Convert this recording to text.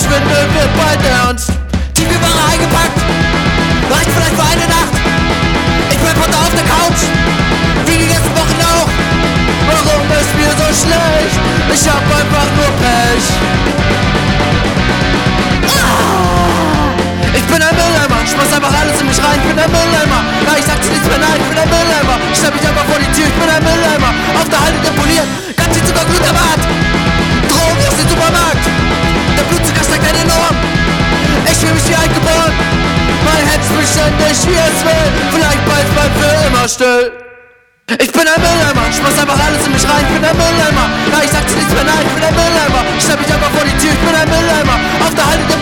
freshman movement by downs. ich wie es will. Vielleicht bald, bald für immer still. Ich bin ein Mülleimer, schmeiß einfach alles in mich rein. Ich bin ein Mülleimer, ja ich sag's nichts mehr, nein, ich bin ein Mülleimer. Ich stell mich einfach vor die Tür, ich bin ein Mülleimer. Auf der Halle Halde